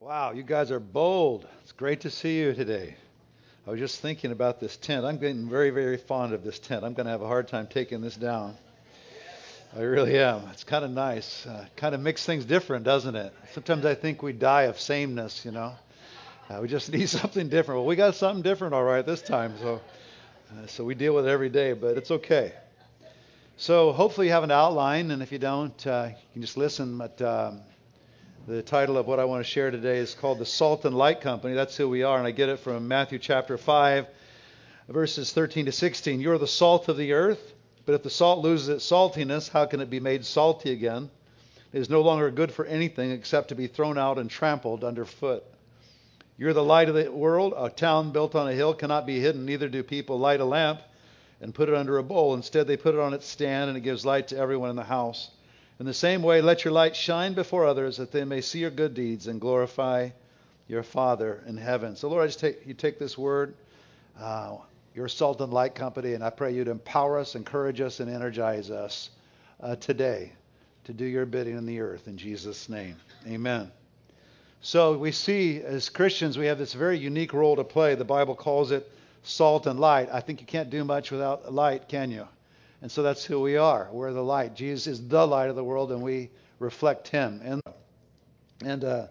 Wow, you guys are bold. It's great to see you today. I was just thinking about this tent. I'm getting very, very fond of this tent. I'm going to have a hard time taking this down. I really am. It's kind of nice. Uh, kind of makes things different, doesn't it? Sometimes I think we die of sameness, you know. Uh, we just need something different. Well, we got something different, all right, this time. So, uh, so we deal with it every day, but it's okay. So hopefully you have an outline, and if you don't, uh, you can just listen. But um, the title of what I want to share today is called the Salt and Light Company. That's who we are, and I get it from Matthew chapter 5, verses 13 to 16. You're the salt of the earth, but if the salt loses its saltiness, how can it be made salty again? It is no longer good for anything except to be thrown out and trampled underfoot. You're the light of the world. A town built on a hill cannot be hidden, neither do people light a lamp and put it under a bowl. Instead, they put it on its stand, and it gives light to everyone in the house. In the same way, let your light shine before others that they may see your good deeds and glorify your Father in heaven. So, Lord, I just take you take this word, uh, your salt and light company, and I pray you to empower us, encourage us, and energize us uh, today to do your bidding in the earth. In Jesus' name, Amen. So we see as Christians we have this very unique role to play. The Bible calls it salt and light. I think you can't do much without light, can you? And so that's who we are. We're the light. Jesus is the light of the world, and we reflect Him. And and uh,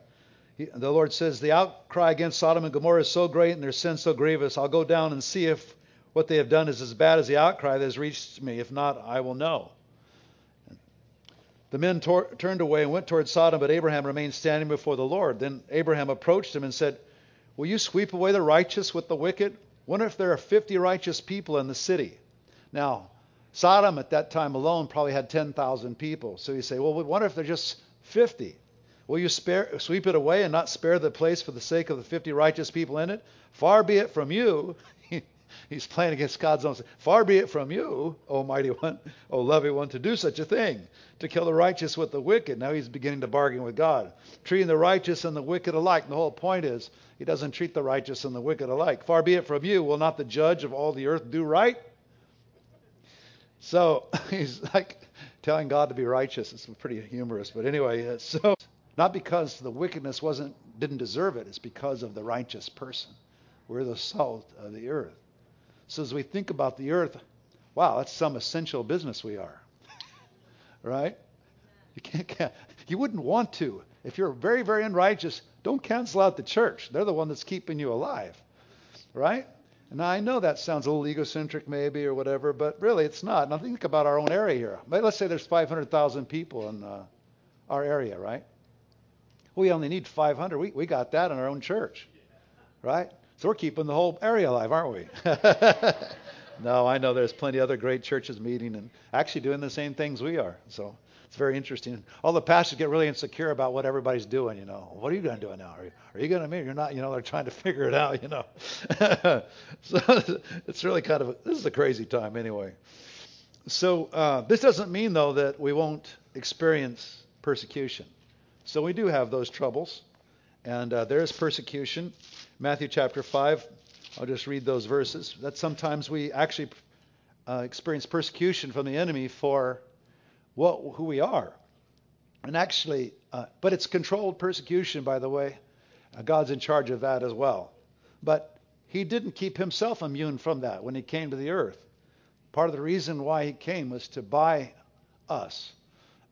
he, the Lord says, the outcry against Sodom and Gomorrah is so great and their sin so grievous. I'll go down and see if what they have done is as bad as the outcry that has reached me. If not, I will know. The men tor- turned away and went toward Sodom, but Abraham remained standing before the Lord. Then Abraham approached him and said, Will you sweep away the righteous with the wicked? Wonder if there are 50 righteous people in the city. Now, Sodom at that time alone probably had 10,000 people. So you say, well, we wonder if they're just 50. Will you spare, sweep it away and not spare the place for the sake of the 50 righteous people in it? Far be it from you. He's playing against God's own. Far be it from you, O mighty one, O loving one, to do such a thing, to kill the righteous with the wicked. Now he's beginning to bargain with God, treating the righteous and the wicked alike. And the whole point is, he doesn't treat the righteous and the wicked alike. Far be it from you, will not the judge of all the earth do right? So he's like telling God to be righteous. It's pretty humorous, but anyway, uh, so not because the wickedness wasn't didn't deserve it, it's because of the righteous person. We're the salt of the earth. So as we think about the earth, wow, that's some essential business we are. right? You can't, can't you wouldn't want to. If you're very, very unrighteous, don't cancel out the church. They're the one that's keeping you alive. Right? Now, I know that sounds a little egocentric, maybe, or whatever, but really it's not. Now, think about our own area here. Let's say there's 500,000 people in uh, our area, right? We only need 500. We, we got that in our own church, right? So we're keeping the whole area alive, aren't we? no, I know there's plenty of other great churches meeting and actually doing the same things we are. So it's very interesting. All the pastors get really insecure about what everybody's doing. You know, what are you going to do now? Are you, you going to meet? You're not. You know, they're trying to figure it out. You know, so it's really kind of this is a crazy time anyway. So uh, this doesn't mean though that we won't experience persecution. So we do have those troubles, and uh, there is persecution. Matthew chapter five. I'll just read those verses. That sometimes we actually uh, experience persecution from the enemy for what, who we are. And actually, uh, but it's controlled persecution, by the way. Uh, God's in charge of that as well. But he didn't keep himself immune from that when he came to the earth. Part of the reason why he came was to buy us.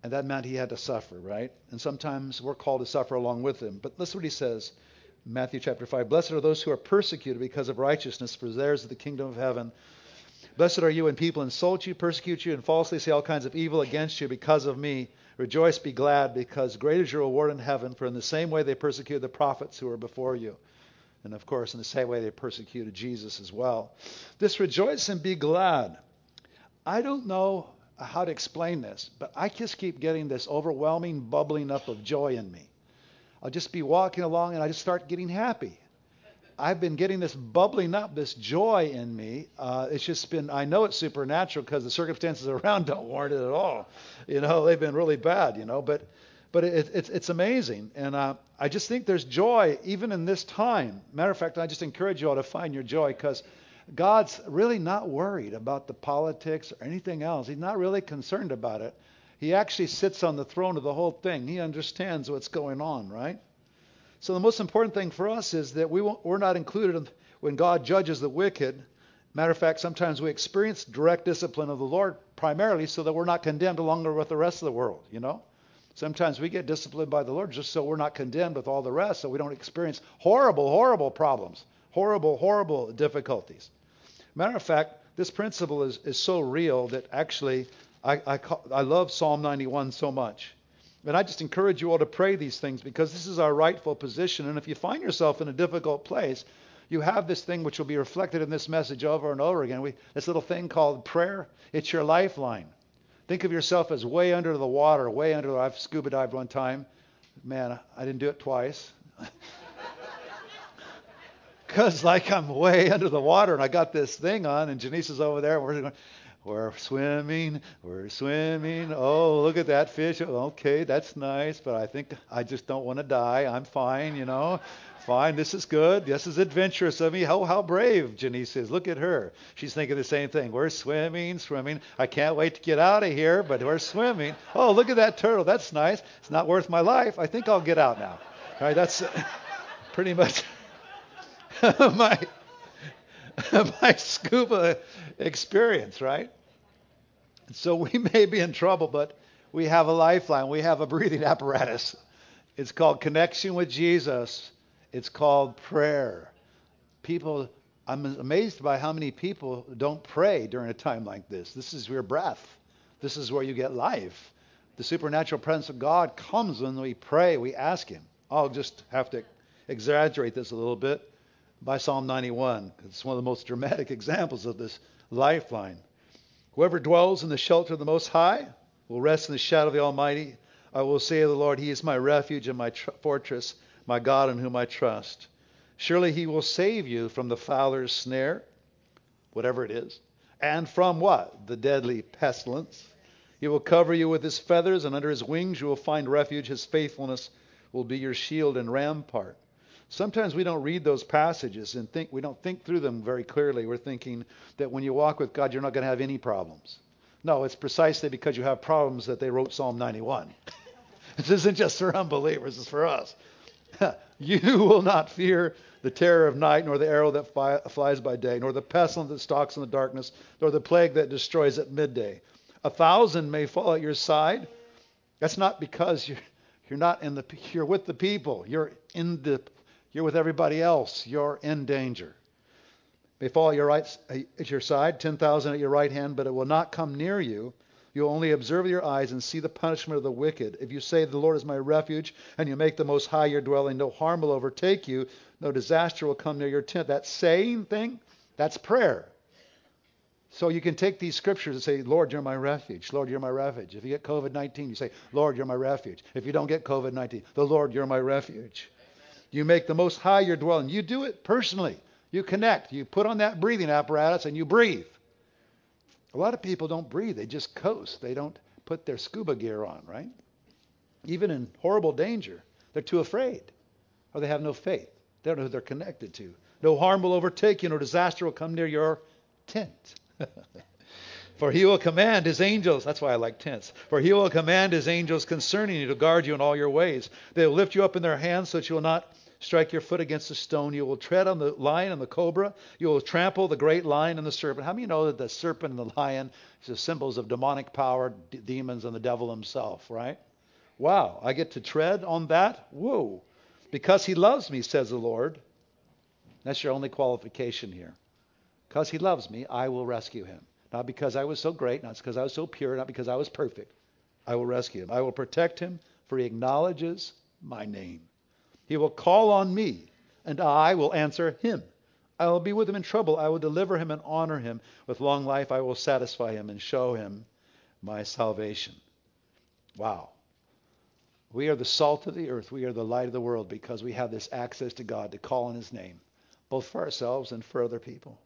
And that meant he had to suffer, right? And sometimes we're called to suffer along with him. But listen what he says. Matthew chapter 5. Blessed are those who are persecuted because of righteousness, for theirs is the kingdom of heaven. Blessed are you when people insult you, persecute you, and falsely say all kinds of evil against you because of me. Rejoice, be glad, because great is your reward in heaven, for in the same way they persecuted the prophets who were before you. And of course, in the same way they persecuted Jesus as well. This rejoice and be glad. I don't know how to explain this, but I just keep getting this overwhelming bubbling up of joy in me. I'll just be walking along and I just start getting happy. I've been getting this bubbling up, this joy in me. Uh, it's just been, I know it's supernatural because the circumstances around don't warrant it at all. You know, they've been really bad, you know, but but it, it's, it's amazing. And uh, I just think there's joy even in this time. Matter of fact, I just encourage you all to find your joy because God's really not worried about the politics or anything else. He's not really concerned about it. He actually sits on the throne of the whole thing. He understands what's going on, right? So the most important thing for us is that we we're not included when God judges the wicked. Matter of fact, sometimes we experience direct discipline of the Lord primarily so that we're not condemned along with the rest of the world, you know? Sometimes we get disciplined by the Lord just so we're not condemned with all the rest, so we don't experience horrible, horrible problems, horrible, horrible difficulties. Matter of fact, this principle is, is so real that actually I, I, I love Psalm 91 so much. And I just encourage you all to pray these things because this is our rightful position. And if you find yourself in a difficult place, you have this thing which will be reflected in this message over and over again. We, this little thing called prayer, it's your lifeline. Think of yourself as way under the water, way under. The, I've scuba dived one time. Man, I didn't do it twice. Because like I'm way under the water and I got this thing on, and Janice is over there, and we're going, we're swimming, we're swimming. Oh, look at that fish. Okay, that's nice, but I think I just don't want to die. I'm fine, you know. Fine, this is good. This is adventurous of me. How how brave Janice is. Look at her. She's thinking the same thing. We're swimming, swimming. I can't wait to get out of here, but we're swimming. Oh, look at that turtle. That's nice. It's not worth my life. I think I'll get out now. All right, that's uh, pretty much my my scuba experience, right? So we may be in trouble, but we have a lifeline. We have a breathing apparatus. It's called connection with Jesus. It's called prayer. People, I'm amazed by how many people don't pray during a time like this. This is your breath. This is where you get life. The supernatural presence of God comes when we pray, we ask Him. I'll just have to exaggerate this a little bit by Psalm 91. It's one of the most dramatic examples of this lifeline. Whoever dwells in the shelter of the Most High will rest in the shadow of the Almighty. I will say of the Lord, He is my refuge and my tr- fortress my God in whom I trust. Surely he will save you from the fowler's snare, whatever it is, and from what? The deadly pestilence. He will cover you with his feathers, and under his wings you will find refuge. His faithfulness will be your shield and rampart. Sometimes we don't read those passages and think we don't think through them very clearly. We're thinking that when you walk with God, you're not going to have any problems. No, it's precisely because you have problems that they wrote Psalm 91. this isn't just for unbelievers; it's for us. you will not fear the terror of night, nor the arrow that flies by day, nor the pestilence that stalks in the darkness, nor the plague that destroys at midday. A thousand may fall at your side. That's not because you're, you're not in the you're with the people. You're in the you're with everybody else. You're in danger. May fall at your right uh, at your side, ten thousand at your right hand, but it will not come near you. You'll only observe your eyes and see the punishment of the wicked. If you say, The Lord is my refuge, and you make the Most High your dwelling, no harm will overtake you, no disaster will come near your tent. That saying thing, that's prayer. So you can take these scriptures and say, Lord, you're my refuge. Lord, you're my refuge. If you get COVID 19, you say, Lord, you're my refuge. If you don't get COVID 19, the Lord, you're my refuge. You make the Most High your dwelling. You do it personally. You connect. You put on that breathing apparatus and you breathe. A lot of people don't breathe, they just coast. They don't put their scuba gear on, right? Even in horrible danger, they're too afraid or they have no faith. They don't know who they're connected to. No harm will overtake you, no disaster will come near your tent. For he will command his angels, that's why I like tents. For he will command his angels concerning you to guard you in all your ways. They will lift you up in their hands so that you will not strike your foot against a stone. You will tread on the lion and the cobra. You will trample the great lion and the serpent. How many know that the serpent and the lion are symbols of demonic power, d- demons, and the devil himself, right? Wow, I get to tread on that? Whoa. Because he loves me, says the Lord. That's your only qualification here. Because he loves me, I will rescue him. Not because I was so great, not because I was so pure, not because I was perfect. I will rescue him. I will protect him, for he acknowledges my name. He will call on me, and I will answer him. I will be with him in trouble. I will deliver him and honor him. With long life, I will satisfy him and show him my salvation. Wow. We are the salt of the earth. We are the light of the world because we have this access to God to call on his name, both for ourselves and for other people.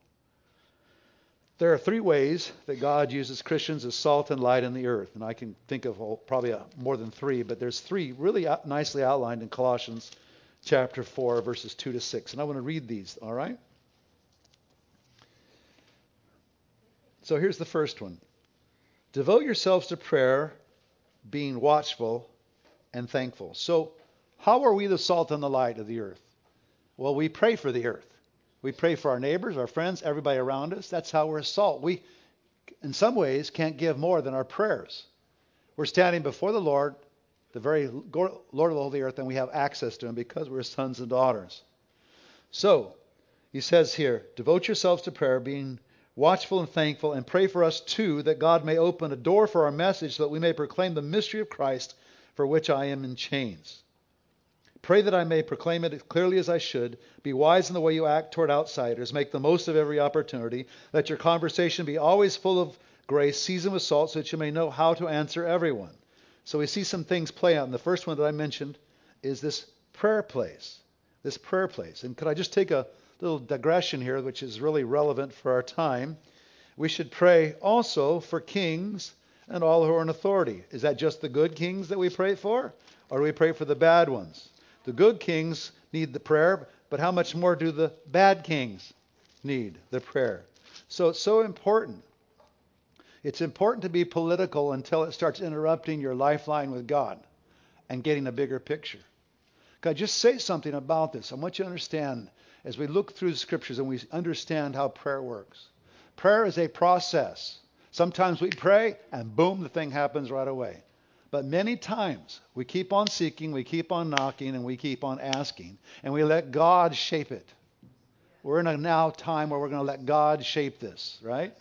There are three ways that God uses Christians as salt and light in the earth. And I can think of probably more than three, but there's three really nicely outlined in Colossians chapter 4, verses 2 to 6. And I want to read these, all right? So here's the first one Devote yourselves to prayer, being watchful and thankful. So How are we the salt and the light of the earth? Well, we pray for the earth. We pray for our neighbors, our friends, everybody around us. That's how we're salt. We, in some ways, can't give more than our prayers. We're standing before the Lord, the very Lord of all the earth, and we have access to Him because we're his sons and daughters. So, he says here, devote yourselves to prayer, being watchful and thankful, and pray for us too, that God may open a door for our message so that we may proclaim the mystery of Christ, for which I am in chains. Pray that I may proclaim it as clearly as I should. Be wise in the way you act toward outsiders. Make the most of every opportunity. Let your conversation be always full of grace, seasoned with salt, so that you may know how to answer everyone. So we see some things play out. And the first one that I mentioned is this prayer place. This prayer place. And could I just take a little digression here, which is really relevant for our time? We should pray also for kings and all who are in authority. Is that just the good kings that we pray for? Or do we pray for the bad ones? The good kings need the prayer, but how much more do the bad kings need the prayer? So it's so important. It's important to be political until it starts interrupting your lifeline with God and getting a bigger picture. God, just say something about this. I want you to understand as we look through the scriptures and we understand how prayer works. Prayer is a process. Sometimes we pray and boom, the thing happens right away. But many times we keep on seeking, we keep on knocking, and we keep on asking, and we let God shape it. We're in a now time where we're going to let God shape this, right?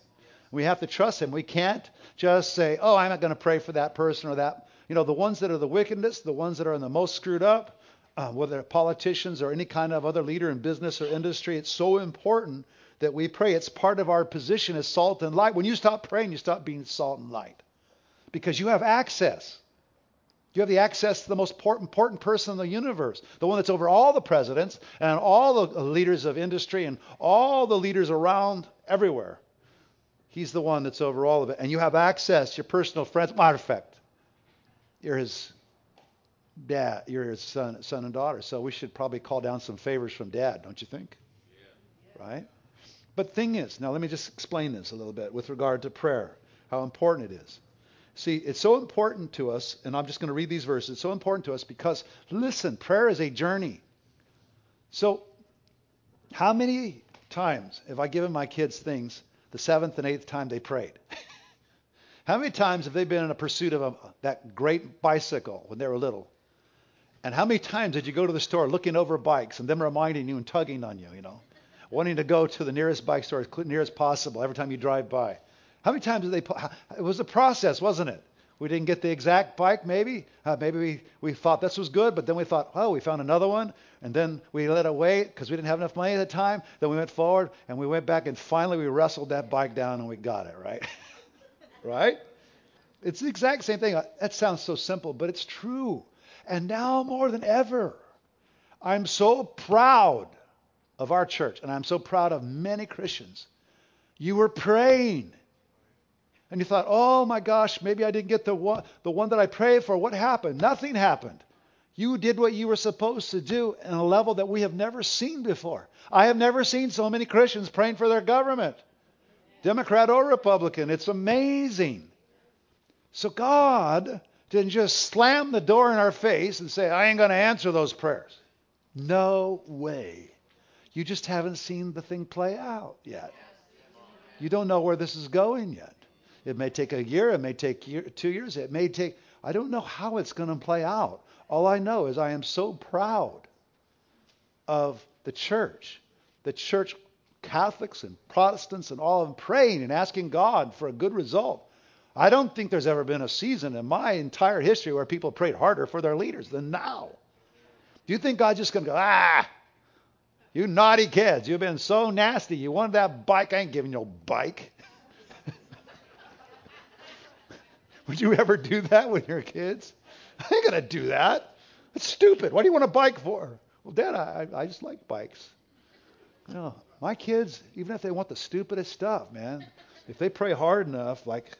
We have to trust Him. We can't just say, oh, I'm not going to pray for that person or that. You know, the ones that are the wickedest, the ones that are in the most screwed up, uh, whether politicians or any kind of other leader in business or industry, it's so important that we pray. It's part of our position as salt and light. When you stop praying, you stop being salt and light because you have access. You have the access to the most important person in the universe, the one that's over all the presidents and all the leaders of industry and all the leaders around everywhere. He's the one that's over all of it. And you have access, your personal friends. Matter of fact, you're his dad, you're his son, son and daughter. So we should probably call down some favors from dad, don't you think? Yeah. Right? But thing is, now let me just explain this a little bit with regard to prayer, how important it is. See, it's so important to us, and I'm just going to read these verses. It's so important to us because, listen, prayer is a journey. So, how many times have I given my kids things the seventh and eighth time they prayed? how many times have they been in a pursuit of a, that great bicycle when they were little? And how many times did you go to the store looking over bikes and them reminding you and tugging on you, you know, wanting to go to the nearest bike store as near as possible every time you drive by? How many times did they? It was a process, wasn't it? We didn't get the exact bike, maybe. Uh, maybe we, we thought this was good, but then we thought, oh, we found another one. And then we let it wait because we didn't have enough money at the time. Then we went forward and we went back and finally we wrestled that bike down and we got it, right? right? It's the exact same thing. That sounds so simple, but it's true. And now more than ever, I'm so proud of our church and I'm so proud of many Christians. You were praying and you thought, oh my gosh, maybe I didn't get the one, the one that I prayed for. What happened? Nothing happened. You did what you were supposed to do in a level that we have never seen before. I have never seen so many Christians praying for their government, Democrat or Republican. It's amazing. So God didn't just slam the door in our face and say, I ain't going to answer those prayers. No way. You just haven't seen the thing play out yet. You don't know where this is going yet. It may take a year. It may take year, two years. It may take, I don't know how it's going to play out. All I know is I am so proud of the church. The church, Catholics and Protestants and all of them praying and asking God for a good result. I don't think there's ever been a season in my entire history where people prayed harder for their leaders than now. Do you think God's just going to go, ah, you naughty kids, you've been so nasty. You wanted that bike, I ain't giving you a bike. Would you ever do that with your kids? I ain't going to do that. That's stupid. What do you want a bike for? Well, Dad, I, I just like bikes. No, my kids, even if they want the stupidest stuff, man, if they pray hard enough, like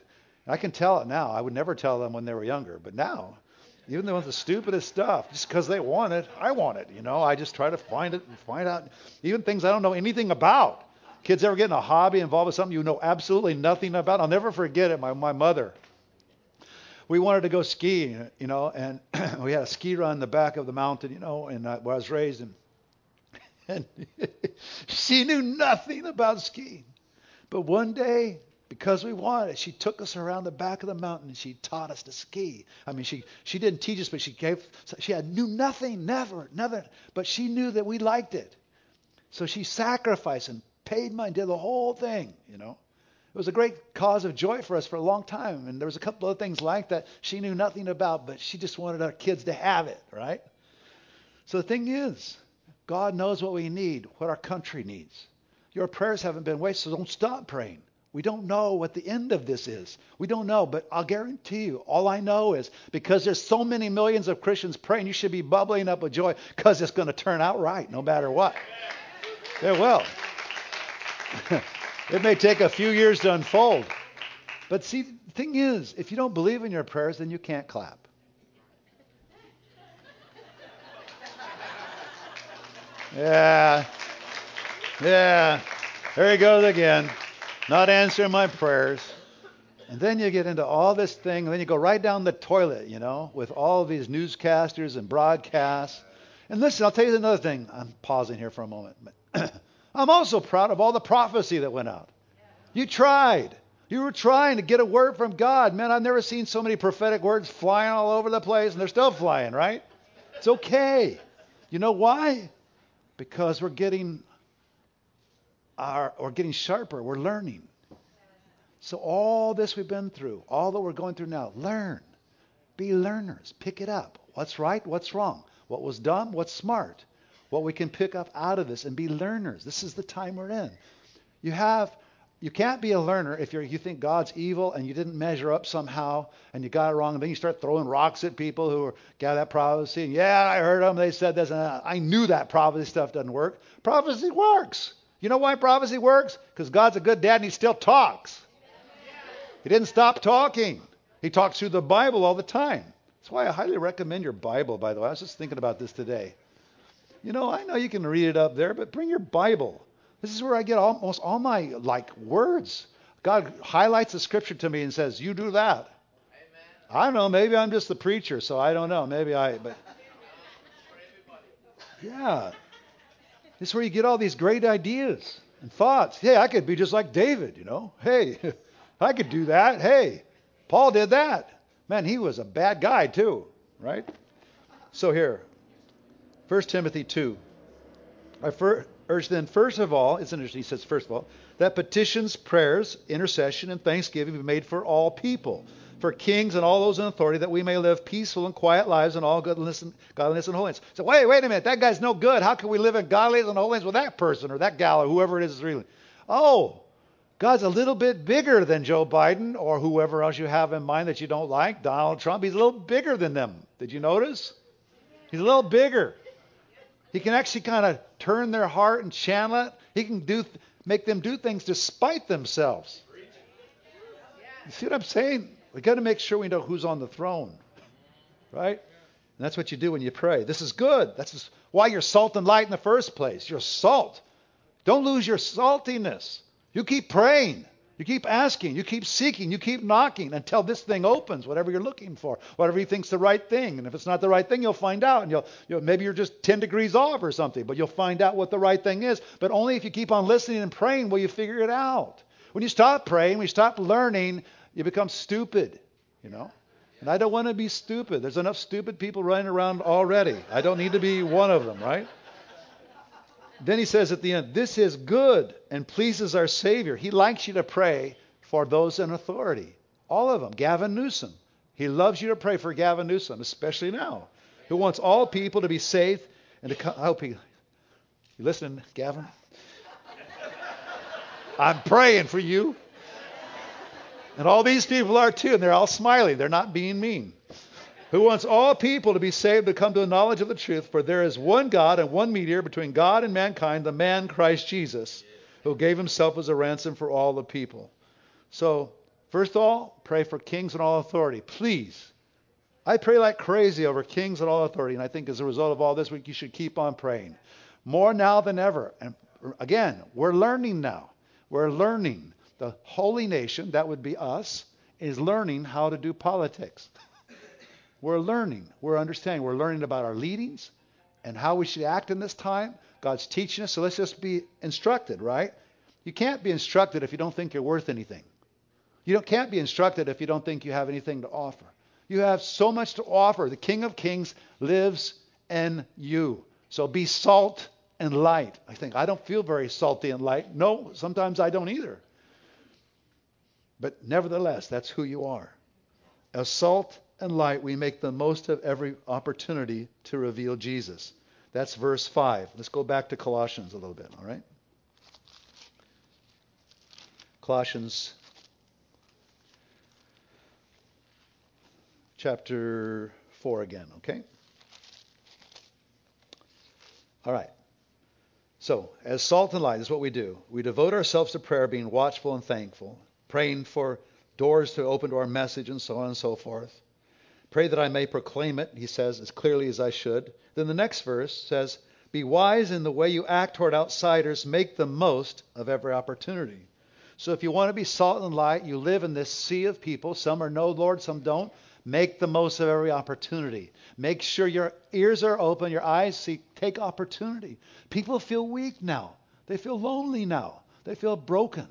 I can tell it now. I would never tell them when they were younger, but now, even they want the stupidest stuff, just because they want it, I want it. You know, I just try to find it and find out, even things I don't know anything about. Kids ever get in a hobby involved with something you know absolutely nothing about? I'll never forget it. My my mother we wanted to go skiing, you know, and we had a ski run in the back of the mountain, you know, and uh, where I was raised, and, and she knew nothing about skiing. But one day, because we wanted it, she took us around the back of the mountain and she taught us to ski. I mean, she she didn't teach us, but she gave she had knew nothing, never, nothing, but she knew that we liked it. So she sacrificed and paid money, did the whole thing, you know. It was a great cause of joy for us for a long time. And there was a couple of things like that she knew nothing about, but she just wanted our kids to have it, right? So the thing is, God knows what we need, what our country needs. Your prayers haven't been wasted, so don't stop praying. We don't know what the end of this is. We don't know, but I'll guarantee you, all I know is because there's so many millions of Christians praying, you should be bubbling up with joy because it's going to turn out right no matter what. It will. It may take a few years to unfold. But see, the thing is, if you don't believe in your prayers, then you can't clap. Yeah. Yeah. There he goes again. Not answering my prayers. And then you get into all this thing, and then you go right down the toilet, you know, with all these newscasters and broadcasts. And listen, I'll tell you another thing. I'm pausing here for a moment. I'm also proud of all the prophecy that went out. You tried. You were trying to get a word from God. Man, I've never seen so many prophetic words flying all over the place, and they're still flying, right? It's okay. You know why? Because we're getting our, we're getting sharper. We're learning. So all this we've been through, all that we're going through now, learn. Be learners. Pick it up. What's right? What's wrong? What was dumb? What's smart? What we can pick up out of this and be learners. This is the time we're in. You have you can't be a learner if you think God's evil and you didn't measure up somehow and you got it wrong and then you start throwing rocks at people who are, got that prophecy. And yeah, I heard them. They said this. And uh, I knew that prophecy stuff doesn't work. Prophecy works. You know why prophecy works? Because God's a good dad and he still talks. He didn't stop talking. He talks through the Bible all the time. That's why I highly recommend your Bible, by the way. I was just thinking about this today. You know, I know you can read it up there, but bring your Bible. This is where I get almost all my like words. God highlights the scripture to me and says, "You do that." Amen. I don't know. Maybe I'm just the preacher, so I don't know. Maybe I. But yeah, this is where you get all these great ideas and thoughts. Hey, I could be just like David. You know. Hey, I could do that. Hey, Paul did that. Man, he was a bad guy too, right? So here, 1 Timothy 2. I urge then, first of all, it's interesting, he says, first of all, that petitions, prayers, intercession, and thanksgiving be made for all people, for kings and all those in authority, that we may live peaceful and quiet lives in all godliness and, godliness and holiness. So, wait, wait a minute, that guy's no good. How can we live in godliness and holiness with that person or that gal or whoever it is that's really? Oh, God's a little bit bigger than Joe Biden or whoever else you have in mind that you don't like, Donald Trump. He's a little bigger than them. Did you notice? He's a little bigger. He can actually kind of turn their heart and channel it. He can do make them do things despite themselves. You see what I'm saying? We got to make sure we know who's on the throne, right? And that's what you do when you pray. This is good. That's why you're salt and light in the first place. You're salt. Don't lose your saltiness. You keep praying. You keep asking, you keep seeking, you keep knocking until this thing opens, whatever you're looking for, whatever you think's the right thing. And if it's not the right thing, you'll find out. And you'll, you'll maybe you're just 10 degrees off or something, but you'll find out what the right thing is. But only if you keep on listening and praying will you figure it out. When you stop praying, when you stop learning, you become stupid, you know. And I don't want to be stupid. There's enough stupid people running around already. I don't need to be one of them, right? Then he says at the end, This is good and pleases our Savior. He likes you to pray for those in authority. All of them. Gavin Newsom. He loves you to pray for Gavin Newsom, especially now, who wants all people to be safe and to come. I hope he. You listening, Gavin? I'm praying for you. And all these people are too, and they're all smiling. They're not being mean who wants all people to be saved to come to the knowledge of the truth. For there is one God and one mediator between God and mankind, the man Christ Jesus, who gave himself as a ransom for all the people. So, first of all, pray for kings and all authority. Please. I pray like crazy over kings and all authority, and I think as a result of all this week, you should keep on praying. More now than ever. And again, we're learning now. We're learning. The holy nation, that would be us, is learning how to do politics. we're learning. We're understanding. We're learning about our leadings and how we should act in this time. God's teaching us, so let's just be instructed, right? You can't be instructed if you don't think you're worth anything. You can't be instructed if you don't think you have anything to offer. You have so much to offer. The King of Kings lives in you. So be salt and light. I think I don't feel very salty and light. No, sometimes I don't either. But nevertheless, that's who you are. As salt and light, we make the most of every opportunity to reveal Jesus. That's verse 5. Let's go back to Colossians a little bit, all right? Colossians chapter 4 again, okay? All right. So, as salt and light is what we do. We devote ourselves to prayer, being watchful and thankful, praying for doors to open to our message, and so on and so forth. Pray that I may proclaim it, he says, as clearly as I should. Then the next verse says, Be wise in the way you act toward outsiders, make the most of every opportunity. So if you want to be salt and light, you live in this sea of people. Some are no Lord, some don't. Make the most of every opportunity. Make sure your ears are open, your eyes see. Take opportunity. People feel weak now. They feel lonely now. They feel broken.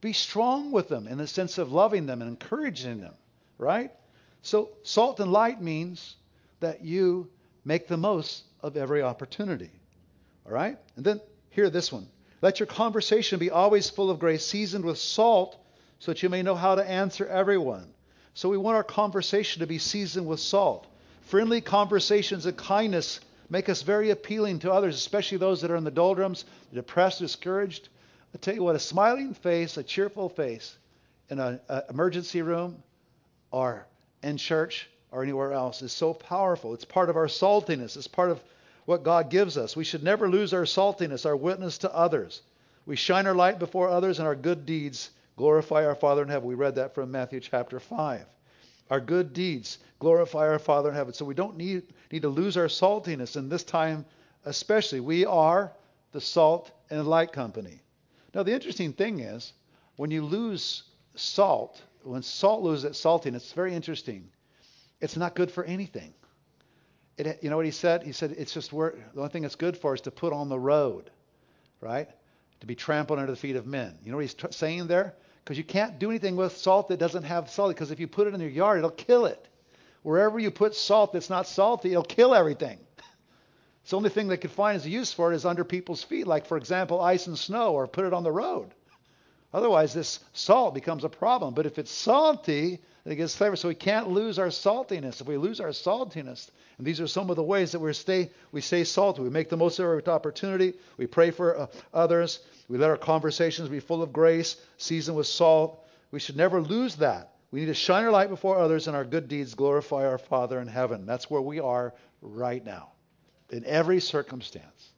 Be strong with them in the sense of loving them and encouraging them, right? So, salt and light means that you make the most of every opportunity. All right? And then hear this one. Let your conversation be always full of grace, seasoned with salt, so that you may know how to answer everyone. So we want our conversation to be seasoned with salt. Friendly conversations and kindness make us very appealing to others, especially those that are in the doldrums, depressed, discouraged. I tell you what, a smiling face, a cheerful face in an emergency room or in church or anywhere else is so powerful. It's part of our saltiness. It's part of what God gives us. We should never lose our saltiness, our witness to others. We shine our light before others, and our good deeds glorify our Father in heaven. We read that from Matthew chapter 5. Our good deeds glorify our Father in heaven. So we don't need, need to lose our saltiness in this time, especially. We are the salt and light company. Now, the interesting thing is, when you lose salt, when salt loses its saltiness, it's very interesting. It's not good for anything. It, you know what he said? He said it's just where the only thing it's good for is to put on the road, right? To be trampled under the feet of men. You know what he's saying there? Because you can't do anything with salt that doesn't have salt. Because if you put it in your yard, it'll kill it. Wherever you put salt that's not salty, it'll kill everything. It's the only thing they could find as a use for it is under people's feet, like for example ice and snow, or put it on the road. Otherwise, this salt becomes a problem. But if it's salty, it gets flavor. So we can't lose our saltiness. If we lose our saltiness, and these are some of the ways that we stay we stay salty. We make the most of every opportunity. We pray for uh, others. We let our conversations be full of grace, seasoned with salt. We should never lose that. We need to shine our light before others, and our good deeds glorify our Father in heaven. That's where we are right now, in every circumstance.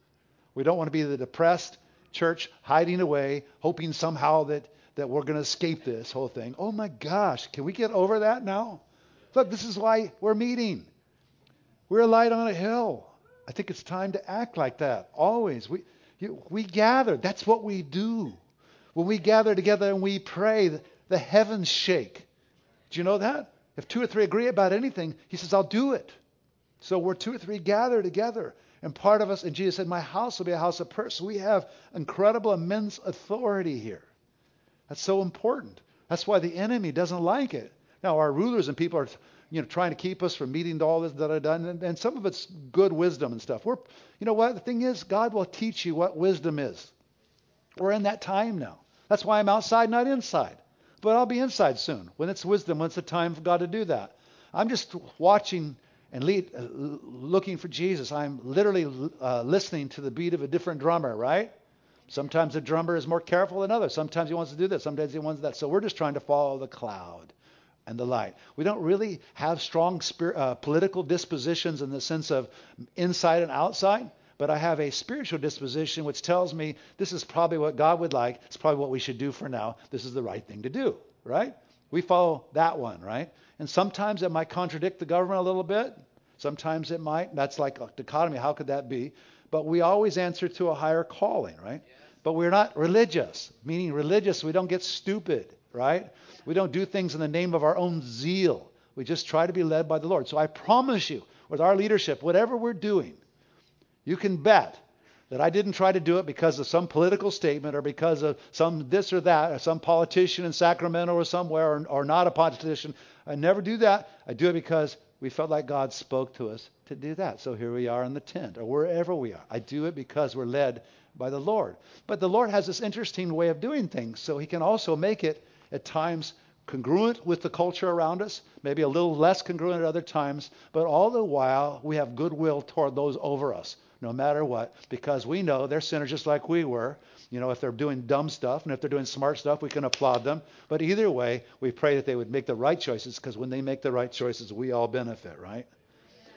We don't want to be the depressed church hiding away, hoping somehow that, that we're going to escape this whole thing. Oh my gosh, can we get over that now? Look, this is why we're meeting. We're a light on a hill. I think it's time to act like that always. We, you, we gather. That's what we do. When we gather together and we pray, the, the heavens shake. Do you know that? If two or three agree about anything, he says, I'll do it. So we're two or three gather together. And part of us, and Jesus said, My house will be a house of prayer. So we have incredible, immense authority here. That's so important. That's why the enemy doesn't like it. Now, our rulers and people are you know, trying to keep us from meeting all this that I've done. And, and some of it's good wisdom and stuff. We're, you know what? The thing is, God will teach you what wisdom is. We're in that time now. That's why I'm outside, not inside. But I'll be inside soon when it's wisdom, when it's the time for God to do that. I'm just watching and lead, uh, looking for Jesus. I'm literally uh, listening to the beat of a different drummer, right? Sometimes the drummer is more careful than others. Sometimes he wants to do this. Sometimes he wants that. So we're just trying to follow the cloud and the light. We don't really have strong uh, political dispositions in the sense of inside and outside, but I have a spiritual disposition which tells me this is probably what God would like. It's probably what we should do for now. This is the right thing to do, right? We follow that one, right? And sometimes it might contradict the government a little bit. Sometimes it might. That's like a dichotomy. How could that be? But we always answer to a higher calling, right? But we're not religious, meaning religious, we don't get stupid right? We don't do things in the name of our own zeal. We just try to be led by the Lord. So I promise you, with our leadership, whatever we're doing, you can bet that I didn't try to do it because of some political statement or because of some this or that, or some politician in Sacramento or somewhere, or, or not a politician. I never do that. I do it because we felt like God spoke to us to do that. So here we are in the tent or wherever we are. I do it because we're led by the Lord. But the Lord has this interesting way of doing things, so He can also make it at times congruent with the culture around us, maybe a little less congruent at other times, but all the while we have goodwill toward those over us no matter what, because we know they're sinners just like we were. You know, if they're doing dumb stuff and if they're doing smart stuff, we can applaud them. But either way, we pray that they would make the right choices because when they make the right choices, we all benefit, right?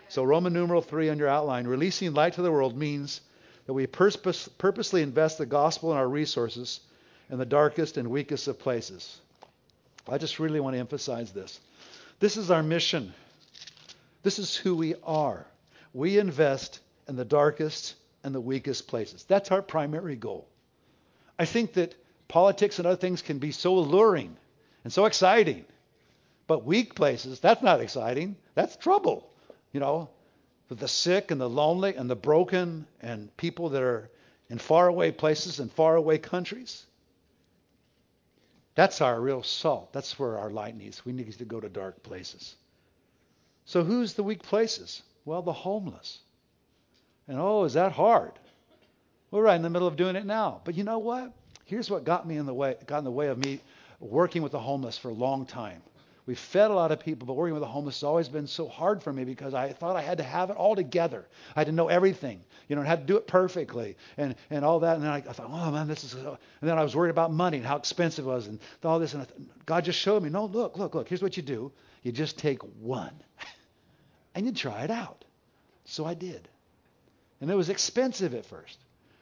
So, Roman numeral 3 on your outline releasing light to the world means that we purpose, purposely invest the gospel and our resources in the darkest and weakest of places. I just really want to emphasize this. This is our mission. This is who we are. We invest and the darkest and the weakest places. That's our primary goal. I think that politics and other things can be so alluring and so exciting. But weak places, that's not exciting. That's trouble. You know, the sick and the lonely and the broken and people that are in faraway places and faraway countries. That's our real salt. That's where our light needs. We need to go to dark places. So who's the weak places? Well, the homeless. And oh, is that hard? We're right in the middle of doing it now. But you know what? Here's what got me in the way, got in the way of me working with the homeless for a long time. We fed a lot of people, but working with the homeless has always been so hard for me because I thought I had to have it all together. I had to know everything, you know, and had to do it perfectly and, and all that. And then I, I thought, oh man, this is. So... And then I was worried about money and how expensive it was and all this. And thought, God just showed me, no, look, look, look. Here's what you do. You just take one, and you try it out. So I did. And it was expensive at first.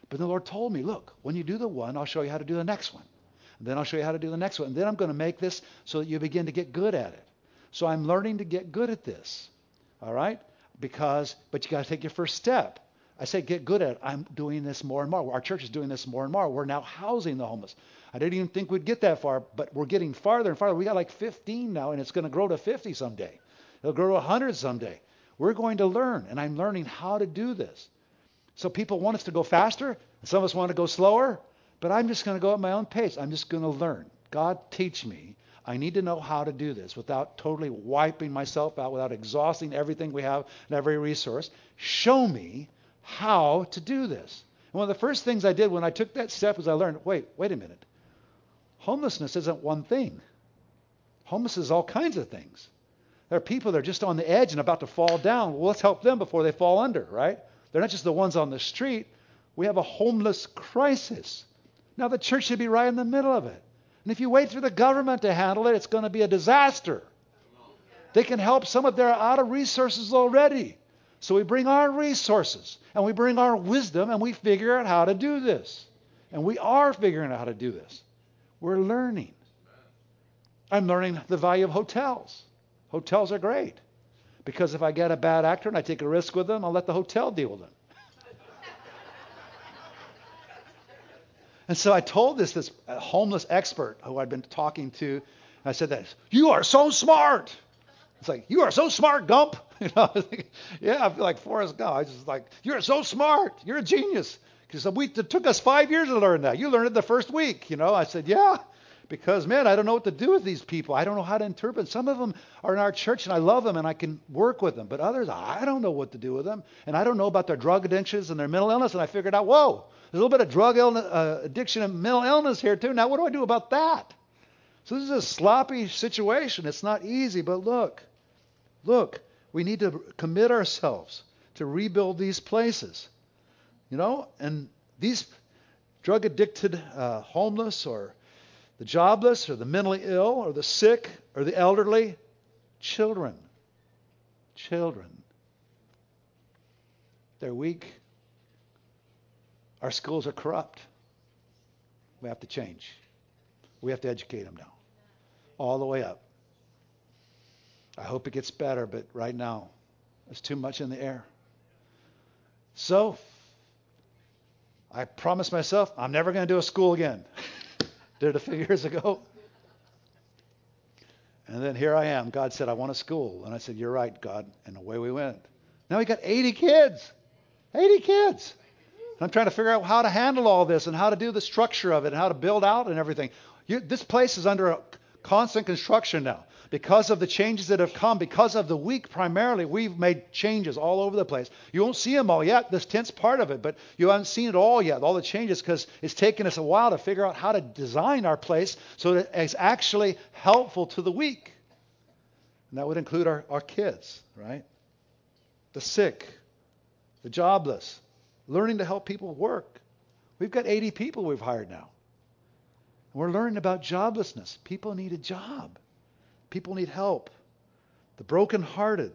But the Lord told me, look, when you do the one, I'll show you how to do the next one. And then I'll show you how to do the next one. And then I'm going to make this so that you begin to get good at it. So I'm learning to get good at this. All right? Because, but you got to take your first step. I say get good at it. I'm doing this more and more. Our church is doing this more and more. We're now housing the homeless. I didn't even think we'd get that far, but we're getting farther and farther. We got like 15 now, and it's going to grow to 50 someday. It'll grow to 100 someday. We're going to learn, and I'm learning how to do this. So people want us to go faster, some of us want to go slower, but I'm just going to go at my own pace. I'm just going to learn. God, teach me. I need to know how to do this without totally wiping myself out, without exhausting everything we have and every resource. Show me how to do this. And one of the first things I did when I took that step was I learned wait, wait a minute. Homelessness isn't one thing, homelessness is all kinds of things. There are people that are just on the edge and about to fall down. Well, let's help them before they fall under, right? They're not just the ones on the street. We have a homeless crisis. Now, the church should be right in the middle of it. And if you wait for the government to handle it, it's going to be a disaster. They can help some of their out of resources already. So we bring our resources and we bring our wisdom and we figure out how to do this. And we are figuring out how to do this. We're learning. I'm learning the value of hotels. Hotels are great. Because if I get a bad actor and I take a risk with them, I'll let the hotel deal with them. and so I told this this uh, homeless expert who I'd been talking to. I said that you are so smart. It's like you are so smart, Gump. You know, yeah, I feel like Forrest Gump. I was just like, you're so smart. You're a genius. Because it took us five years to learn that. You learned it the first week. You know, I said, yeah because man, I don't know what to do with these people. I don't know how to interpret. Some of them are in our church and I love them and I can work with them, but others I don't know what to do with them, and I don't know about their drug addictions and their mental illness. And I figured out, whoa, there's a little bit of drug illness, uh, addiction and mental illness here too. Now, what do I do about that? So this is a sloppy situation. It's not easy, but look, look, we need to commit ourselves to rebuild these places, you know, and these drug addicted, uh, homeless or the jobless or the mentally ill or the sick or the elderly, children. Children. They're weak. Our schools are corrupt. We have to change. We have to educate them now, all the way up. I hope it gets better, but right now, there's too much in the air. So, I promised myself I'm never going to do a school again. did it a few years ago. And then here I am. God said, I want a school. And I said, You're right, God. And away we went. Now we got 80 kids. 80 kids. And I'm trying to figure out how to handle all this and how to do the structure of it and how to build out and everything. You, this place is under constant construction now. Because of the changes that have come, because of the weak primarily, we've made changes all over the place. You won't see them all yet. This tent's part of it, but you haven't seen it all yet, all the changes, because it's taken us a while to figure out how to design our place so that it's actually helpful to the weak. And that would include our, our kids, right? The sick, the jobless, learning to help people work. We've got 80 people we've hired now. We're learning about joblessness. People need a job. People need help. The brokenhearted.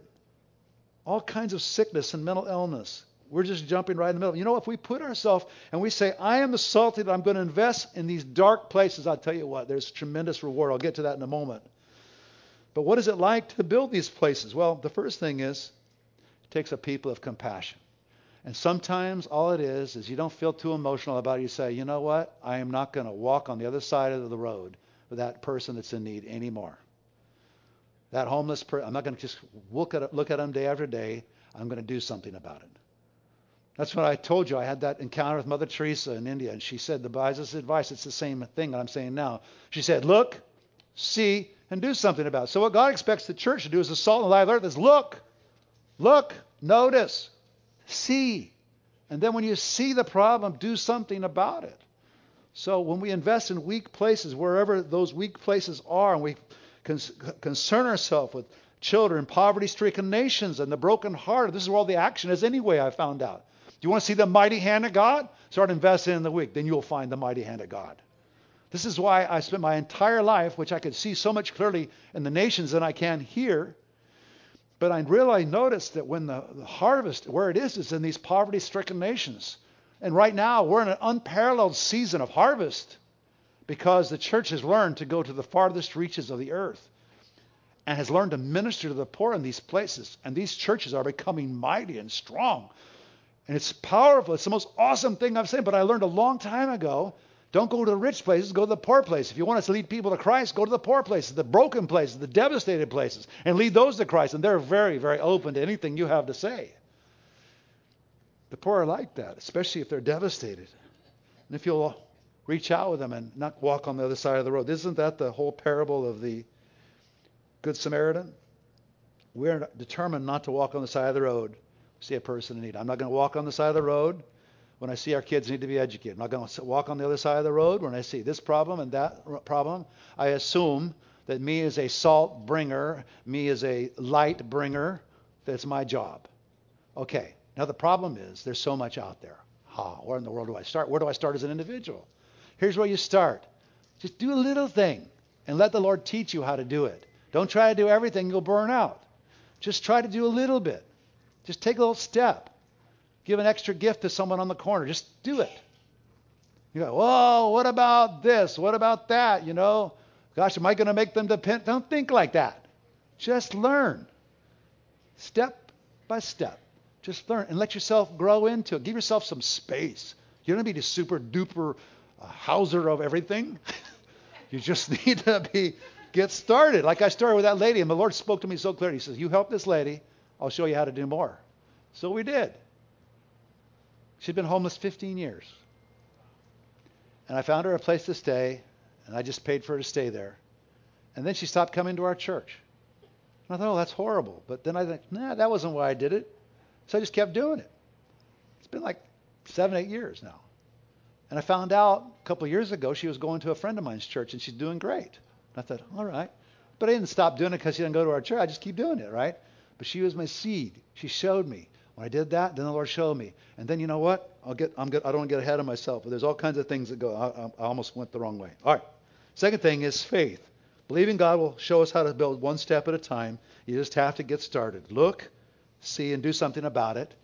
All kinds of sickness and mental illness. We're just jumping right in the middle. You know, if we put ourselves and we say, I am the salty that I'm going to invest in these dark places, I'll tell you what, there's tremendous reward. I'll get to that in a moment. But what is it like to build these places? Well, the first thing is it takes a people of compassion. And sometimes all it is is you don't feel too emotional about it. You say, you know what? I am not going to walk on the other side of the road with that person that's in need anymore. That homeless person, I'm not going to just look at, look at them day after day. I'm going to do something about it. That's what I told you. I had that encounter with Mother Teresa in India, and she said the wisest advice. It's the same thing that I'm saying now. She said, look, see, and do something about it. So what God expects the church to do is the salt and light of the earth is look, look, notice, See. And then when you see the problem, do something about it. So when we invest in weak places, wherever those weak places are, and we concern ourselves with children, poverty stricken nations, and the broken heart, this is where all the action is anyway, I found out. Do you want to see the mighty hand of God? Start investing in the weak. Then you'll find the mighty hand of God. This is why I spent my entire life, which I could see so much clearly in the nations than I can here, but I really noticed that when the, the harvest, where it is, is in these poverty stricken nations. And right now, we're in an unparalleled season of harvest because the church has learned to go to the farthest reaches of the earth and has learned to minister to the poor in these places. And these churches are becoming mighty and strong. And it's powerful. It's the most awesome thing I've seen. But I learned a long time ago don't go to the rich places, go to the poor places. If you want to lead people to Christ, go to the poor places, the broken places, the devastated places, and lead those to Christ. And they're very, very open to anything you have to say. The poor are like that, especially if they're devastated. And if you'll reach out with them and not walk on the other side of the road. Isn't that the whole parable of the Good Samaritan? We're determined not to walk on the side of the road, see a person in need. I'm not going to walk on the side of the road when I see our kids need to be educated. I'm not going to walk on the other side of the road when I see this problem and that problem. I assume that me as a salt bringer, me as a light bringer, that's my job. Okay. Now the problem is there's so much out there. Ha, where in the world do I start? Where do I start as an individual? Here's where you start. Just do a little thing and let the Lord teach you how to do it. Don't try to do everything, you'll burn out. Just try to do a little bit. Just take a little step. Give an extra gift to someone on the corner. Just do it. You go, whoa, what about this? What about that? You know, gosh, am I going to make them depend? Don't think like that. Just learn. Step by step. Just learn and let yourself grow into it. Give yourself some space. You don't need to be super duper uh, houser of everything. you just need to be get started. Like I started with that lady, and the Lord spoke to me so clearly. He says, "You help this lady, I'll show you how to do more." So we did. She'd been homeless 15 years. And I found her a place to stay, and I just paid for her to stay there. And then she stopped coming to our church. And I thought, oh, that's horrible. But then I thought, nah, that wasn't why I did it. So I just kept doing it. It's been like seven, eight years now. And I found out a couple years ago she was going to a friend of mine's church, and she's doing great. And I thought, all right. But I didn't stop doing it because she didn't go to our church. I just keep doing it, right? But she was my seed. She showed me. When I did that, then the Lord showed me. And then you know what? I'll get, I'm good. I don't want to get ahead of myself. But there's all kinds of things that go. I, I almost went the wrong way. All right. Second thing is faith. Believing God will show us how to build one step at a time. You just have to get started. Look, see, and do something about it.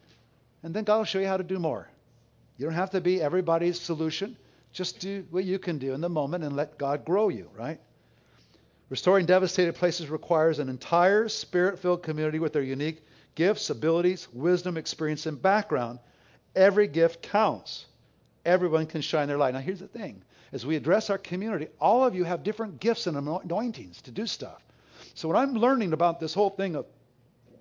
And then God will show you how to do more. You don't have to be everybody's solution. Just do what you can do in the moment and let God grow you, right? Restoring devastated places requires an entire spirit filled community with their unique gifts, abilities, wisdom, experience, and background. Every gift counts. Everyone can shine their light. Now, here's the thing as we address our community, all of you have different gifts and anointings to do stuff. So when I'm learning about this whole thing of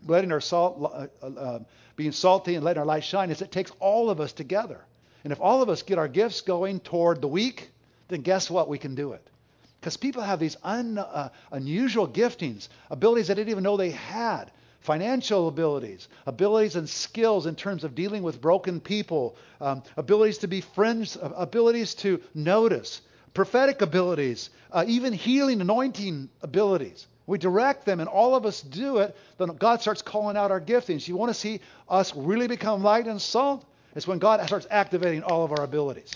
letting our salt, uh, uh, uh, being salty and letting our light shine, is it takes all of us together. And if all of us get our gifts going toward the weak, then guess what? We can do it. Because people have these un, uh, unusual giftings, abilities they didn't even know they had financial abilities, abilities and skills in terms of dealing with broken people, um, abilities to be friends, uh, abilities to notice, prophetic abilities, uh, even healing, anointing abilities. We direct them, and all of us do it. Then God starts calling out our giftings. You want to see us really become light and salt? It's when God starts activating all of our abilities.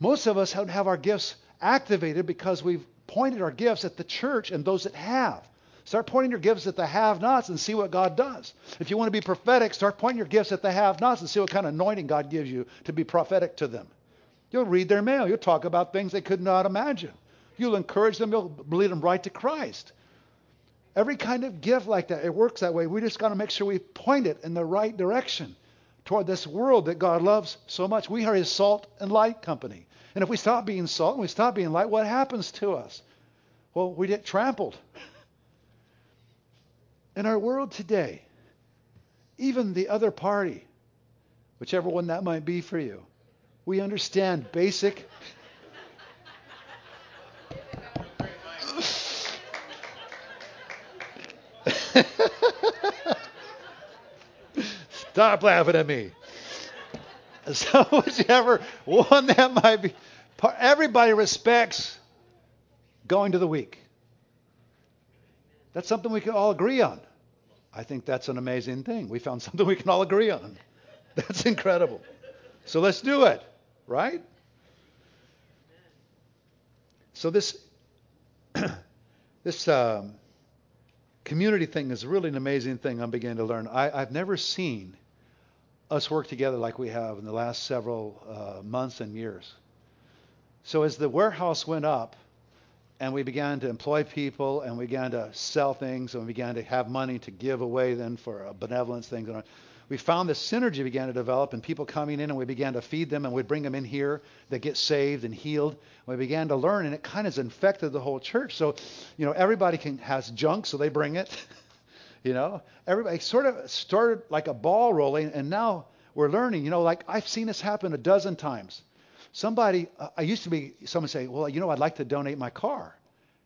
Most of us don't have our gifts activated because we've pointed our gifts at the church and those that have. Start pointing your gifts at the have nots and see what God does. If you want to be prophetic, start pointing your gifts at the have nots and see what kind of anointing God gives you to be prophetic to them. You'll read their mail. You'll talk about things they could not imagine. You'll encourage them. You'll lead them right to Christ. Every kind of gift like that, it works that way. We just got to make sure we point it in the right direction toward this world that God loves so much. We are His salt and light company. And if we stop being salt and we stop being light, what happens to us? Well, we get trampled. In our world today, even the other party, whichever one that might be for you, we understand basic. Stop laughing at me. So, whichever one that might be, everybody respects going to the weak. That's something we can all agree on. I think that's an amazing thing. We found something we can all agree on. That's incredible. So let's do it, right? So this this um, community thing is really an amazing thing. I'm beginning to learn. I, I've never seen us work together like we have in the last several uh, months and years. So as the warehouse went up, and we began to employ people, and we began to sell things, and we began to have money to give away then for benevolence things. We found this synergy began to develop, and people coming in, and we began to feed them, and we'd bring them in here. They get saved and healed. We began to learn, and it kind of infected the whole church. So, you know, everybody can has junk, so they bring it. You know, everybody sort of started like a ball rolling, and now we're learning. You know, like I've seen this happen a dozen times. Somebody, uh, I used to be, someone say, well, you know, I'd like to donate my car.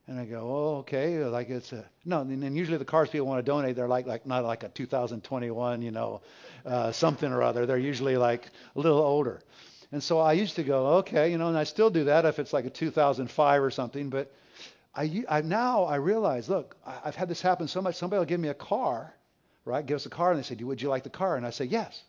And I go, oh, okay, like it's a no. And usually the cars people want to donate, they're like like not like a 2021, you know, uh, something or other. They're usually like a little older. And so I used to go, okay, you know, and I still do that if it's like a 2005 or something. But I, I now I realize, look, I've had this happen so much. Somebody will give me a car, right? Give us a car, and they say, would you like the car? And I say, yes.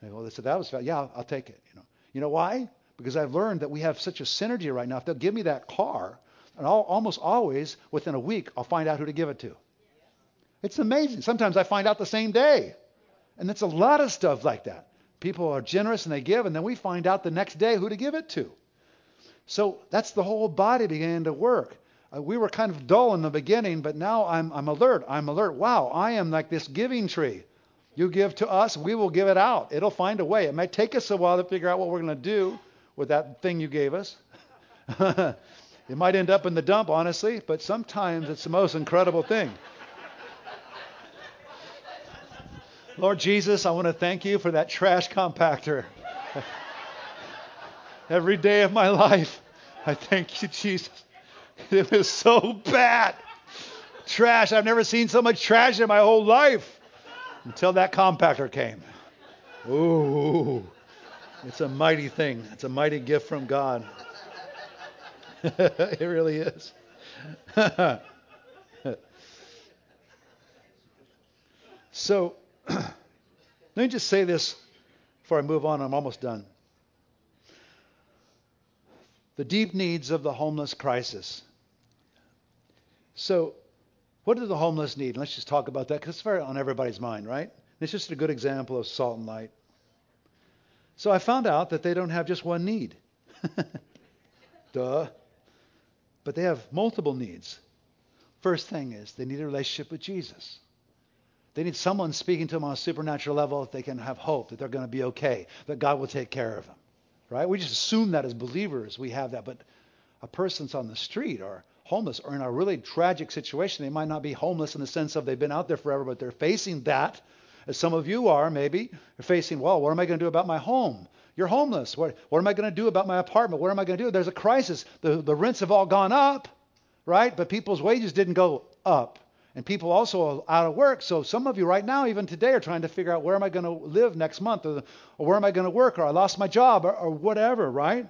And they go, they said that was yeah, I'll, I'll take it. You know, you know why? Because I've learned that we have such a synergy right now. If they'll give me that car, and I'll, almost always within a week I'll find out who to give it to. It's amazing. Sometimes I find out the same day, and it's a lot of stuff like that. People are generous and they give, and then we find out the next day who to give it to. So that's the whole body beginning to work. Uh, we were kind of dull in the beginning, but now I'm, I'm alert. I'm alert. Wow, I am like this giving tree. You give to us, we will give it out. It'll find a way. It might take us a while to figure out what we're going to do with that thing you gave us. it might end up in the dump, honestly, but sometimes it's the most incredible thing. Lord Jesus, I want to thank you for that trash compactor. Every day of my life, I thank you, Jesus. It was so bad. Trash. I've never seen so much trash in my whole life until that compactor came. Ooh, it's a mighty thing. It's a mighty gift from God. it really is. so, let me just say this before I move on. I'm almost done. The deep needs of the homeless crisis. So, what do the homeless need? Let's just talk about that because it's very on everybody's mind, right? It's just a good example of salt and light. So I found out that they don't have just one need. Duh. But they have multiple needs. First thing is they need a relationship with Jesus. They need someone speaking to them on a supernatural level that they can have hope that they're going to be okay, that God will take care of them. Right? We just assume that as believers we have that, but a person's on the street or homeless or in a really tragic situation. They might not be homeless in the sense of they've been out there forever, but they're facing that, as some of you are maybe. They're facing, well, what am I going to do about my home? You're homeless. What, what am I going to do about my apartment? What am I going to do? There's a crisis. The, the rents have all gone up, right? But people's wages didn't go up. And people also are out of work. So some of you right now, even today, are trying to figure out where am I going to live next month, or, or where am I going to work, or I lost my job, or, or whatever, right?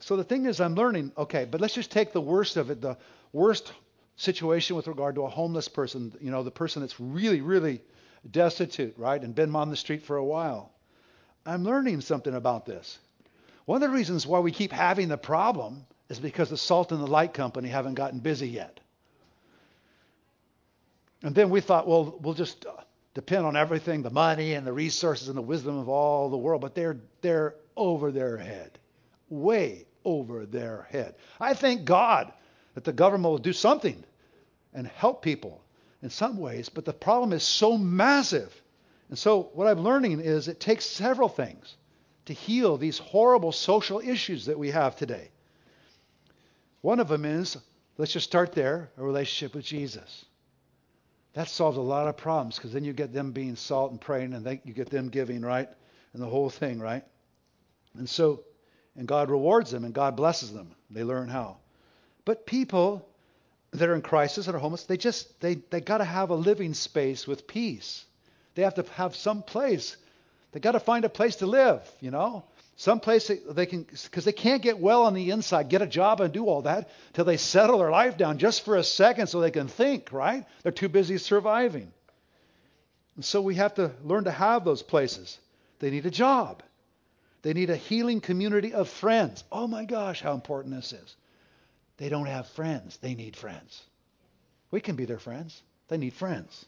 So the thing is, I'm learning, okay, but let's just take the worst of it, the worst situation with regard to a homeless person, you know, the person that's really, really destitute, right, and been on the street for a while. I'm learning something about this. One of the reasons why we keep having the problem is because the salt and the light company haven't gotten busy yet. And then we thought, well, we'll just uh, depend on everything, the money and the resources and the wisdom of all the world, but they're they're over their head. Way over their head. I thank God that the government will do something and help people in some ways, but the problem is so massive. And so what I'm learning is it takes several things to heal these horrible social issues that we have today. One of them is, let's just start there, a relationship with Jesus. That solves a lot of problems because then you get them being salt and praying and then you get them giving, right? And the whole thing, right? And so and God rewards them and God blesses them. They learn how. But people that are in crisis and are homeless, they just they they got to have a living space with peace. They have to have some place. They got to find a place to live, you know, some place they can because they can't get well on the inside, get a job and do all that till they settle their life down just for a second so they can think, right? They're too busy surviving. And so we have to learn to have those places. They need a job. They need a healing community of friends. Oh my gosh, how important this is. They don't have friends. They need friends. We can be their friends. They need friends.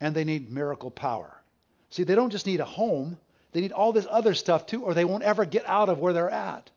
And they need miracle power. See, they don't just need a home, they need all this other stuff too, or they won't ever get out of where they're at.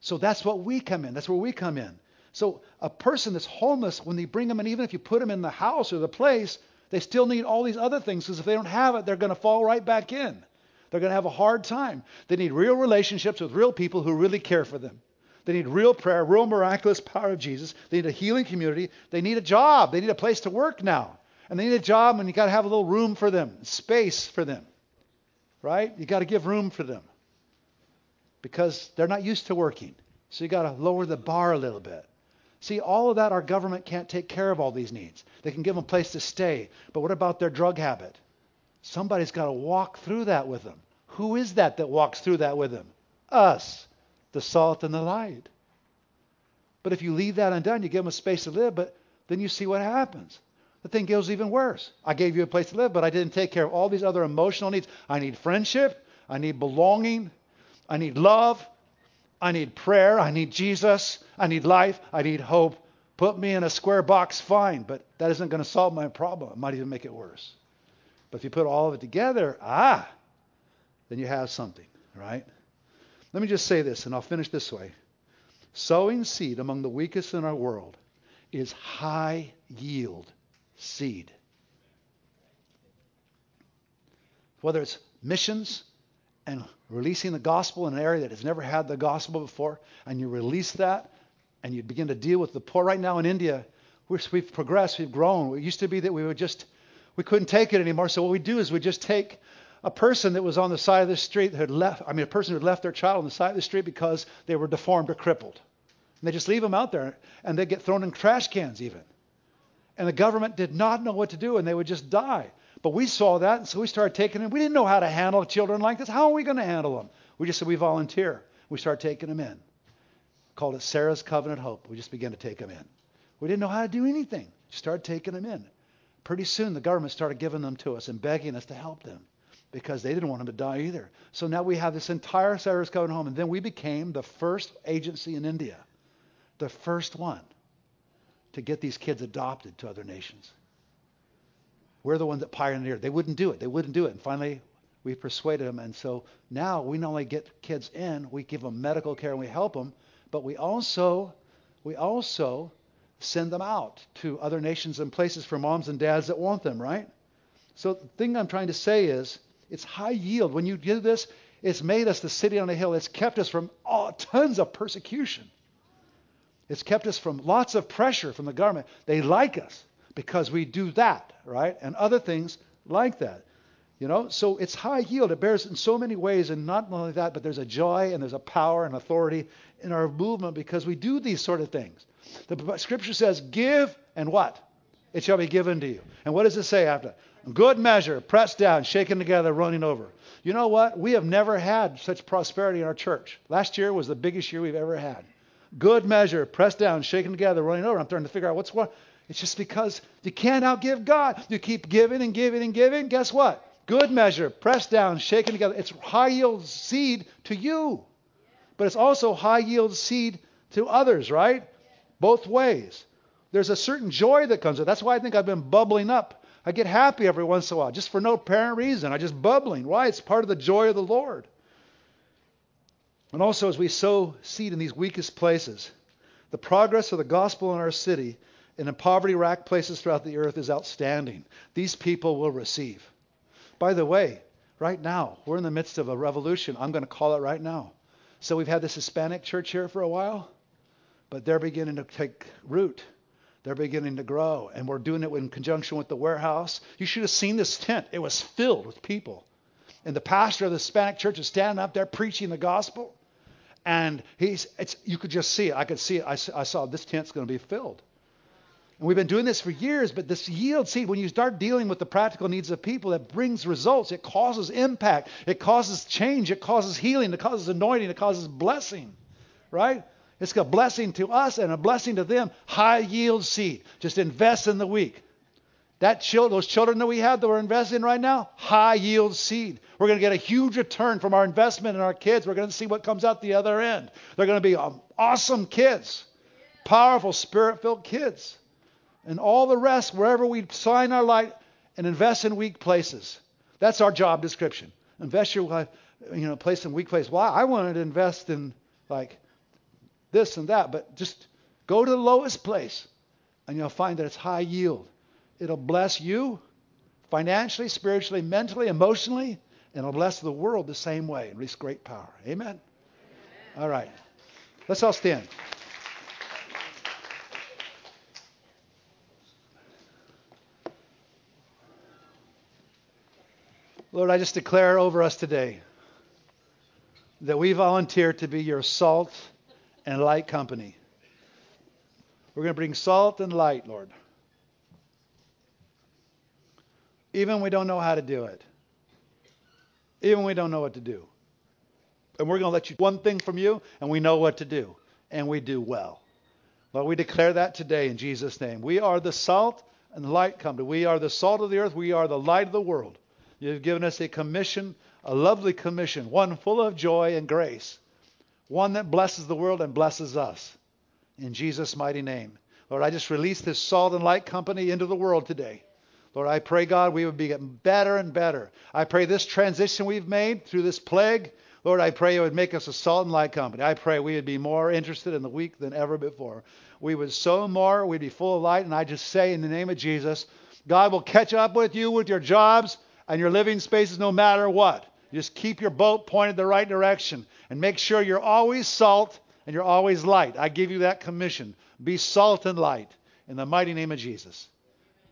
So that's what we come in. That's where we come in. So a person that's homeless, when they bring them in, even if you put them in the house or the place, they still need all these other things because if they don't have it, they're going to fall right back in. They're going to have a hard time. They need real relationships with real people who really care for them. They need real prayer, real miraculous power of Jesus. They need a healing community. They need a job. They need a place to work now. And they need a job, and you got to have a little room for them, space for them. Right? You got to give room for them because they're not used to working. So you got to lower the bar a little bit. See, all of that our government can't take care of all these needs. They can give them a place to stay, but what about their drug habit? Somebody's got to walk through that with them. Who is that that walks through that with them? Us, the salt and the light. But if you leave that undone, you give them a space to live, but then you see what happens. The thing goes even worse. I gave you a place to live, but I didn't take care of all these other emotional needs. I need friendship. I need belonging. I need love. I need prayer. I need Jesus. I need life. I need hope. Put me in a square box, fine, but that isn't going to solve my problem. It might even make it worse. But if you put all of it together, ah, then you have something, right? Let me just say this, and I'll finish this way. Sowing seed among the weakest in our world is high yield seed. Whether it's missions and releasing the gospel in an area that has never had the gospel before, and you release that and you begin to deal with the poor. Right now in India, we've progressed, we've grown. It used to be that we would just we couldn't take it anymore. So what we do is we just take a person that was on the side of the street that had left, I mean, a person who had left their child on the side of the street because they were deformed or crippled. And they just leave them out there and they get thrown in trash cans even. And the government did not know what to do and they would just die. But we saw that and so we started taking them. We didn't know how to handle children like this. How are we going to handle them? We just said we volunteer. We started taking them in. Called it Sarah's Covenant Hope. We just began to take them in. We didn't know how to do anything. Just started taking them in. Pretty soon the government started giving them to us and begging us to help them because they didn't want them to die either. So now we have this entire Sarah's Covenant Home, and then we became the first agency in India, the first one to get these kids adopted to other nations. We're the ones that pioneered. They wouldn't do it. They wouldn't do it. And finally, we persuaded them. And so now we not only get kids in, we give them medical care and we help them, but we also we also send them out to other nations and places for moms and dads that want them, right? So the thing I'm trying to say is it's high yield. When you do this, it's made us the city on a hill. It's kept us from tons of persecution. It's kept us from lots of pressure from the government. They like us because we do that, right? And other things like that. You know, so it's high yield. It bears in so many ways, and not only that, but there's a joy and there's a power and authority in our movement because we do these sort of things. The scripture says, "Give and what? It shall be given to you." And what does it say after? Good measure, pressed down, shaken together, running over. You know what? We have never had such prosperity in our church. Last year was the biggest year we've ever had. Good measure, pressed down, shaken together, running over. I'm trying to figure out what's what. It's just because you can't outgive God. You keep giving and giving and giving. Guess what? Good measure, pressed down, shaken together. It's high yield seed to you, but it's also high yield seed to others, right? Both ways. There's a certain joy that comes with it. That's why I think I've been bubbling up. I get happy every once in a while, just for no apparent reason. I just bubbling. Why? It's part of the joy of the Lord. And also, as we sow seed in these weakest places, the progress of the gospel in our city and in poverty racked places throughout the earth is outstanding. These people will receive. By the way, right now, we're in the midst of a revolution. I'm going to call it right now. So we've had this Hispanic church here for a while, but they're beginning to take root. They're beginning to grow, and we're doing it in conjunction with the warehouse. You should have seen this tent. It was filled with people. And the pastor of the Hispanic church is standing up there preaching the gospel. And he's, it's, you could just see it. I could see it. I, I saw this tent's going to be filled. And we've been doing this for years, but this yield seed, when you start dealing with the practical needs of people, it brings results. It causes impact. It causes change. It causes healing. It causes anointing. It causes blessing. Right? It's a blessing to us and a blessing to them. High yield seed. Just invest in the weak. That child, those children that we have that we're investing in right now, high yield seed. We're going to get a huge return from our investment in our kids. We're going to see what comes out the other end. They're going to be um, awesome kids, powerful, spirit filled kids and all the rest wherever we sign our light and invest in weak places. That's our job description. Invest your life, you know, place in weak places. Well, I wanted to invest in like this and that, but just go to the lowest place and you'll find that it's high yield. It'll bless you financially, spiritually, mentally, emotionally, and it'll bless the world the same way and release great power. Amen? Amen. All right. Let's all stand. Lord, I just declare over us today that we volunteer to be your salt and light company. We're going to bring salt and light, Lord. Even we don't know how to do it. Even we don't know what to do. And we're going to let you one thing from you, and we know what to do. And we do well. Lord, we declare that today in Jesus' name. We are the salt and the light company. We are the salt of the earth. We are the light of the world. You've given us a commission, a lovely commission, one full of joy and grace, one that blesses the world and blesses us. In Jesus' mighty name. Lord, I just release this salt and light company into the world today. Lord, I pray, God, we would be getting better and better. I pray this transition we've made through this plague, Lord, I pray it would make us a salt and light company. I pray we would be more interested in the weak than ever before. We would sow more, we'd be full of light, and I just say in the name of Jesus, God will catch up with you with your jobs and your living spaces no matter what. Just keep your boat pointed the right direction and make sure you're always salt and you're always light. I give you that commission. Be salt and light in the mighty name of Jesus.